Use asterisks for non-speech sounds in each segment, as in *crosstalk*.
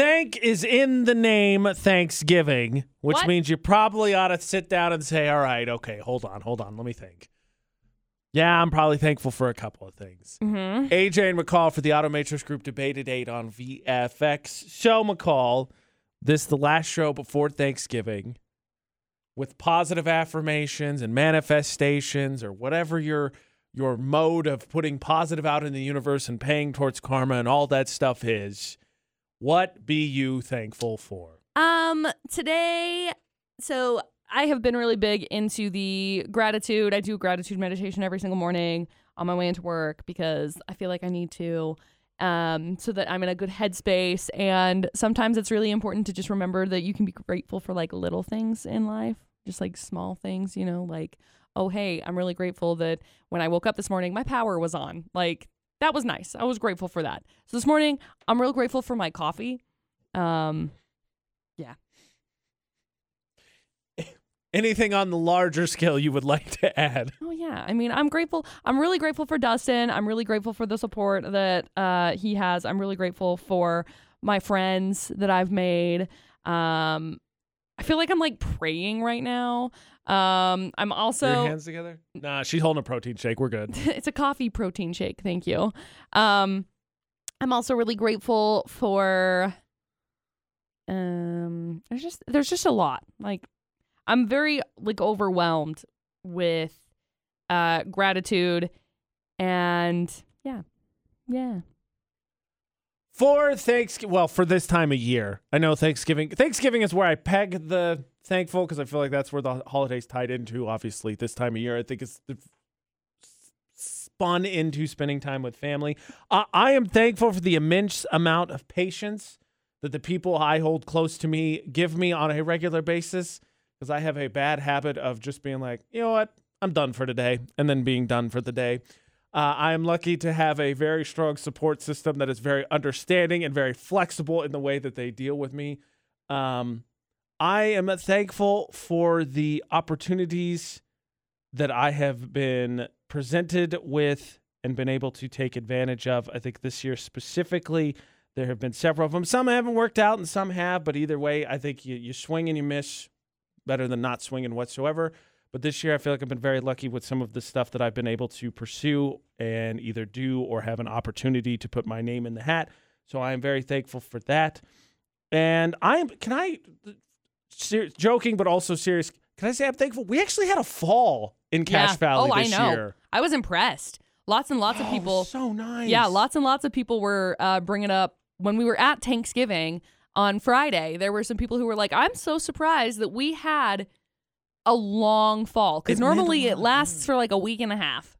thank is in the name Thanksgiving, which What? means you probably ought to sit down and say, all right, okay, hold on, hold on, let me think. Yeah, I'm probably thankful for a couple of things. Mm-hmm. AJ and McCall for the Automatrix Group debate at 8 on VFX. Show McCall, this the last show before Thanksgiving with positive affirmations and manifestations or whatever your your mode of putting positive out in the universe and paying towards karma and all that stuff is. What be you thankful for? Um, today, so I have been really big into the gratitude. I do gratitude meditation every single morning on my way into work because I feel like I need to. Um, so that I'm in a good headspace. And sometimes it's really important to just remember that you can be grateful for like little things in life, just like small things, you know, like, oh, hey, I'm really grateful that when I woke up this morning, my power was on. Like, that was nice. I was grateful for that. So this morning, I'm real grateful for my coffee. Um, yeah. *laughs* Anything on the larger scale you would like to add? Oh yeah, I mean, I'm grateful. I'm really grateful for Dustin. I'm really grateful for the support that uh, he has. I'm really grateful for my friends that I've made. Um, I feel like I'm like praying right now. Um, I'm Your also hands together? Nah, she's holding a protein shake. We're good. *laughs* it's a coffee protein shake. Thank you. Um, I'm also really grateful for. Um, there's just there's just a lot. Like, I'm very like overwhelmed with uh gratitude, and yeah, yeah. For Thanksgiving, well, for this time of year, I know Thanksgiving. Thanksgiving is where I peg the thankful because I feel like that's where the holidays tied into. Obviously, this time of year, I think it's spun into spending time with family. I I am thankful for the immense amount of patience that the people I hold close to me give me on a regular basis because I have a bad habit of just being like, you know what, I'm done for today, and then being done for the day. Uh, I am lucky to have a very strong support system that is very understanding and very flexible in the way that they deal with me. Um, I am thankful for the opportunities that I have been presented with and been able to take advantage of. I think this year specifically, there have been several of them. Some haven't worked out and some have, but either way, I think you, you swing and you miss better than not swinging whatsoever. But this year, I feel like I've been very lucky with some of the stuff that I've been able to pursue and either do or have an opportunity to put my name in the hat. So I am very thankful for that. And I am, can I, ser- joking, but also serious, can I say I'm thankful? We actually had a fall in Cache Yeah. Valley Oh, I this know. year. I was impressed. Lots and lots of Oh, people. so nice. Yeah, lots and lots of people were uh, bringing up when we were at Thanksgiving on Friday. There were some people who were like, "I'm so surprised that we had a long fall because It meant a normally it lasts for like a week and a half."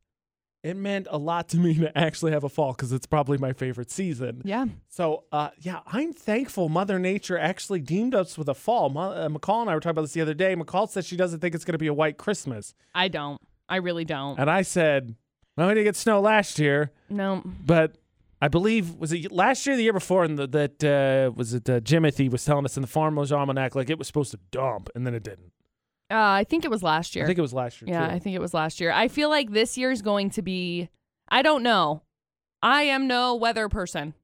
It meant a lot to me *laughs* to actually have a fall because it's probably my favorite season. Yeah, So, uh, yeah, I'm thankful Mother Nature actually deemed us with a fall. Ma- uh, McCall and I were talking about this the other day. McCall said she doesn't think it's going to be a white Christmas. I don't. I really don't. And I said, well, we didn't get snow last year, no. but I believe, was it last year or the year before? And the, that, uh, was it uh, Jimothy was telling us in the Farmer's Almanac, like it was supposed to dump, and then it didn't. Uh, I think it was last year. I think it was last year, yeah, too. I think it was last year. I feel like this year is going to be. I don't know. I am no weather person.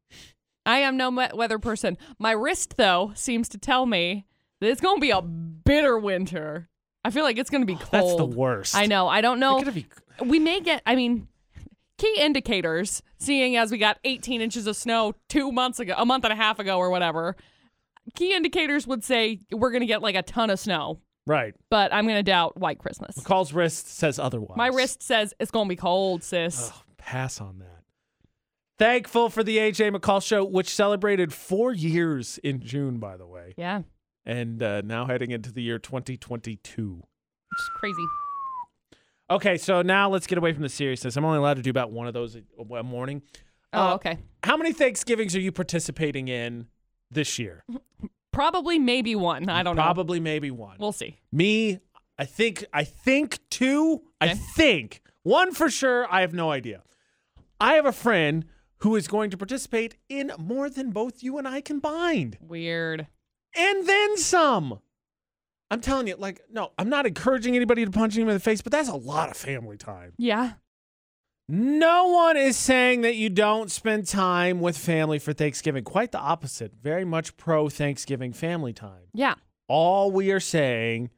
I am no weather person. My wrist, though, seems to tell me that it's going to be a bitter winter. I feel like it's going to be cold. That's the worst. I know. I don't know. be- We may get. I mean, key indicators. Seeing as we got 18 inches of snow two months ago, a month and a half ago, or whatever. Key indicators would say we're going to get like a ton of snow, right. but I'm going to doubt White Christmas. McCall's wrist says otherwise. My wrist says it's gonna be cold, sis. Oh, pass on that. Thankful for the AJ McCall show, which celebrated four years in June, by the way, Yeah, and uh, now heading into the year 2022. which is crazy. Okay, so now let's get away from the seriousness. I'm only allowed to do about one of those a, a morning. Oh, Uh, okay. How many Thanksgivings are you participating in this year? *laughs* Probably maybe one. I don't know. Probably, maybe one. We'll see. Me, I think, I think two. I Okay. think one for sure. I have no idea. I have a friend who is going to participate in more than both you and I combined, Weird. and then some. I'm telling you, like, no, I'm not encouraging anybody to punch him in the face, but that's a lot of family time. Yeah. No one is saying that you don't spend time with family for Thanksgiving. Quite the opposite. Very much pro Thanksgiving family time. Yeah. All we are saying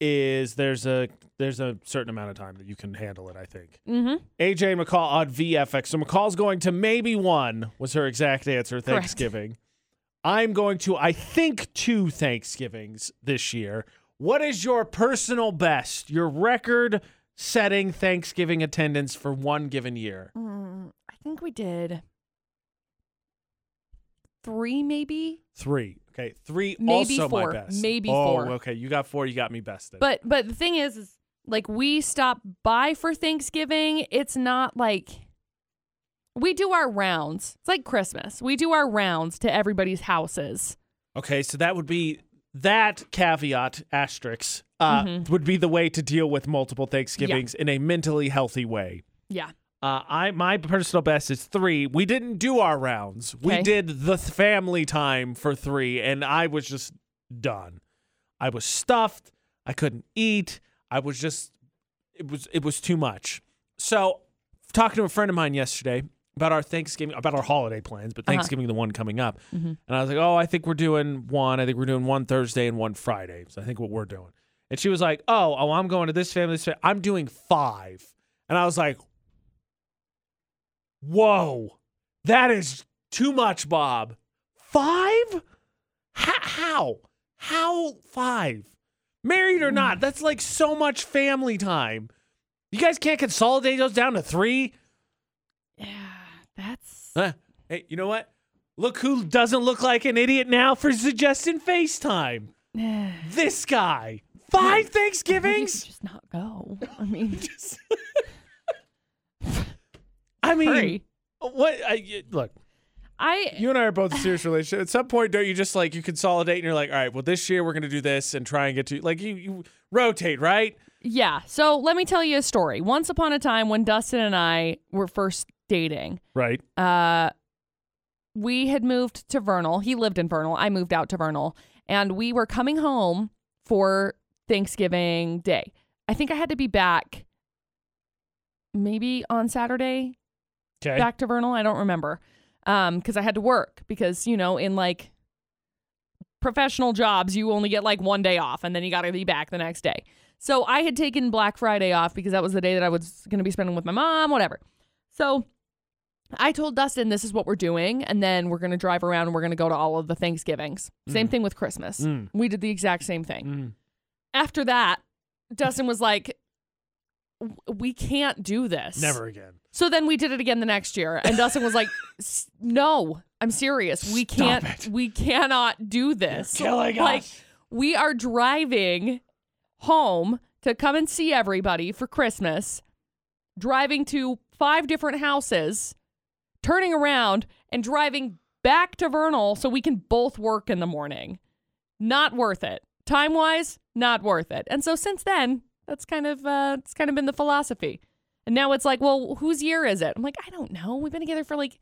is there's a there's a certain amount of time that you can handle it, I think. Mm-hmm. AJ McCall on VFX. So McCall's going to maybe one was her exact answer, Correct. Thanksgiving. I'm going to, I think, two Thanksgivings this year. What is your personal best, your record setting Thanksgiving attendance for one given year? Mm, I think we did three, maybe. Three. Okay. Three Maybe also four. my best. Maybe oh, four. Okay. You got four, you got me bested. But but the thing is, is like we stop by for Thanksgiving. It's not like we do our rounds. It's like Christmas. We do our rounds to everybody's houses. Okay, so that would be that caveat asterisk uh, Mhm. would be the way to deal with multiple Thanksgivings in a mentally healthy way. Yeah. Uh, I my personal best is three. We didn't do our rounds. We did the th- family time for three, and I was just done. I was stuffed. I couldn't eat. I was just it was it was too much. So talking to a friend of mine yesterday about our Thanksgiving about our holiday plans, but Uh-huh. Thanksgiving the one coming up, Mhm. and I was like, oh, I think we're doing one. I think we're doing one Thursday and one Friday. So I think what we're doing. And she was like, oh, oh, I'm going to this family. This family. I'm doing five, and I was like, Whoa, that is too much, Bob. Five? H- how? How five? Married or not? That's like so much family time. You guys can't consolidate those down to three? Yeah. That's Huh. Hey, you know what? Look who doesn't look like an idiot now for suggesting FaceTime. *sighs* This guy. Five Maybe you could Thanksgivings? just not go. I mean, *laughs* *laughs* I mean, hurry. what? I, look, I You and I are both in a serious relationship. At some point, don't you just like you consolidate and you're like, all right, well, this year we're gonna do this and try and get to like you you rotate, right? yeah. So let me tell you a story. Once upon a time, when Dustin and I were first dating, Right. uh, we had moved to Vernal. He lived in Vernal. I moved out to Vernal, and we were coming home for Thanksgiving Day. I think I had to be back maybe on Saturday Okay. back to Vernal. I don't remember. Um, because I had to work because, you know, in like professional jobs, you only get like one day off and then you got to be back the next day. So I had taken Black Friday off because that was the day that I was going to be spending with my mom, whatever. So I told Dustin, this is what we're doing. And then we're going to drive around and we're going to go to all of the Thanksgivings. Same Mm. thing with Christmas. Mm. We did the exact same thing Mm. after that, Dustin was like, "We can't do this." Never again. So then we did it again the next year, and Dustin was like, *laughs* "S- "No, I'm serious. We Stop can't. it. We cannot do this. Killing like, us. we are driving home to come and see everybody for Christmas, driving to five different houses, turning around and driving back to Vernal so we can both work in the morning. Not worth it. Time wise, not worth it. And so since then, that's kind of uh it's kind of been the philosophy. And now it's like, well, whose year is it? I'm like, I don't know. We've been together for like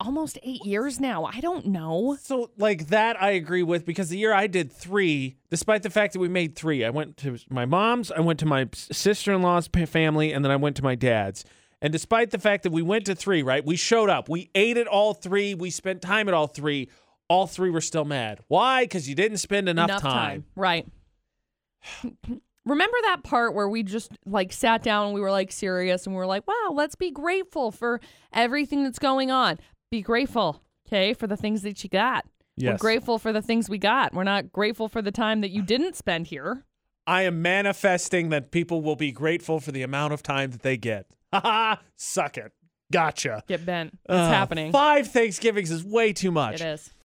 almost eight years now. I don't know. So like that I agree with because the year I did three, despite the fact that we made three, I went to my mom's, I went to my sister in law's family, and then I went to my dad's. And despite the fact that we went to three, right? We showed up, we ate at all three, we spent time at all three. All three were still mad. Why? Because you didn't spend enough, time. Right. *sighs* Remember that part where we just like sat down and we were like serious and we were like, wow, let's be grateful for everything that's going on. Be grateful, okay, for the things that you got. We're grateful for the things we got. We're not grateful for the time that you didn't spend here. I am manifesting that people will be grateful for the amount of time that they get. Ha! *laughs* Suck it. Gotcha. Get bent. It's Ugh, happening. Five Thanksgivings is way too much. It is.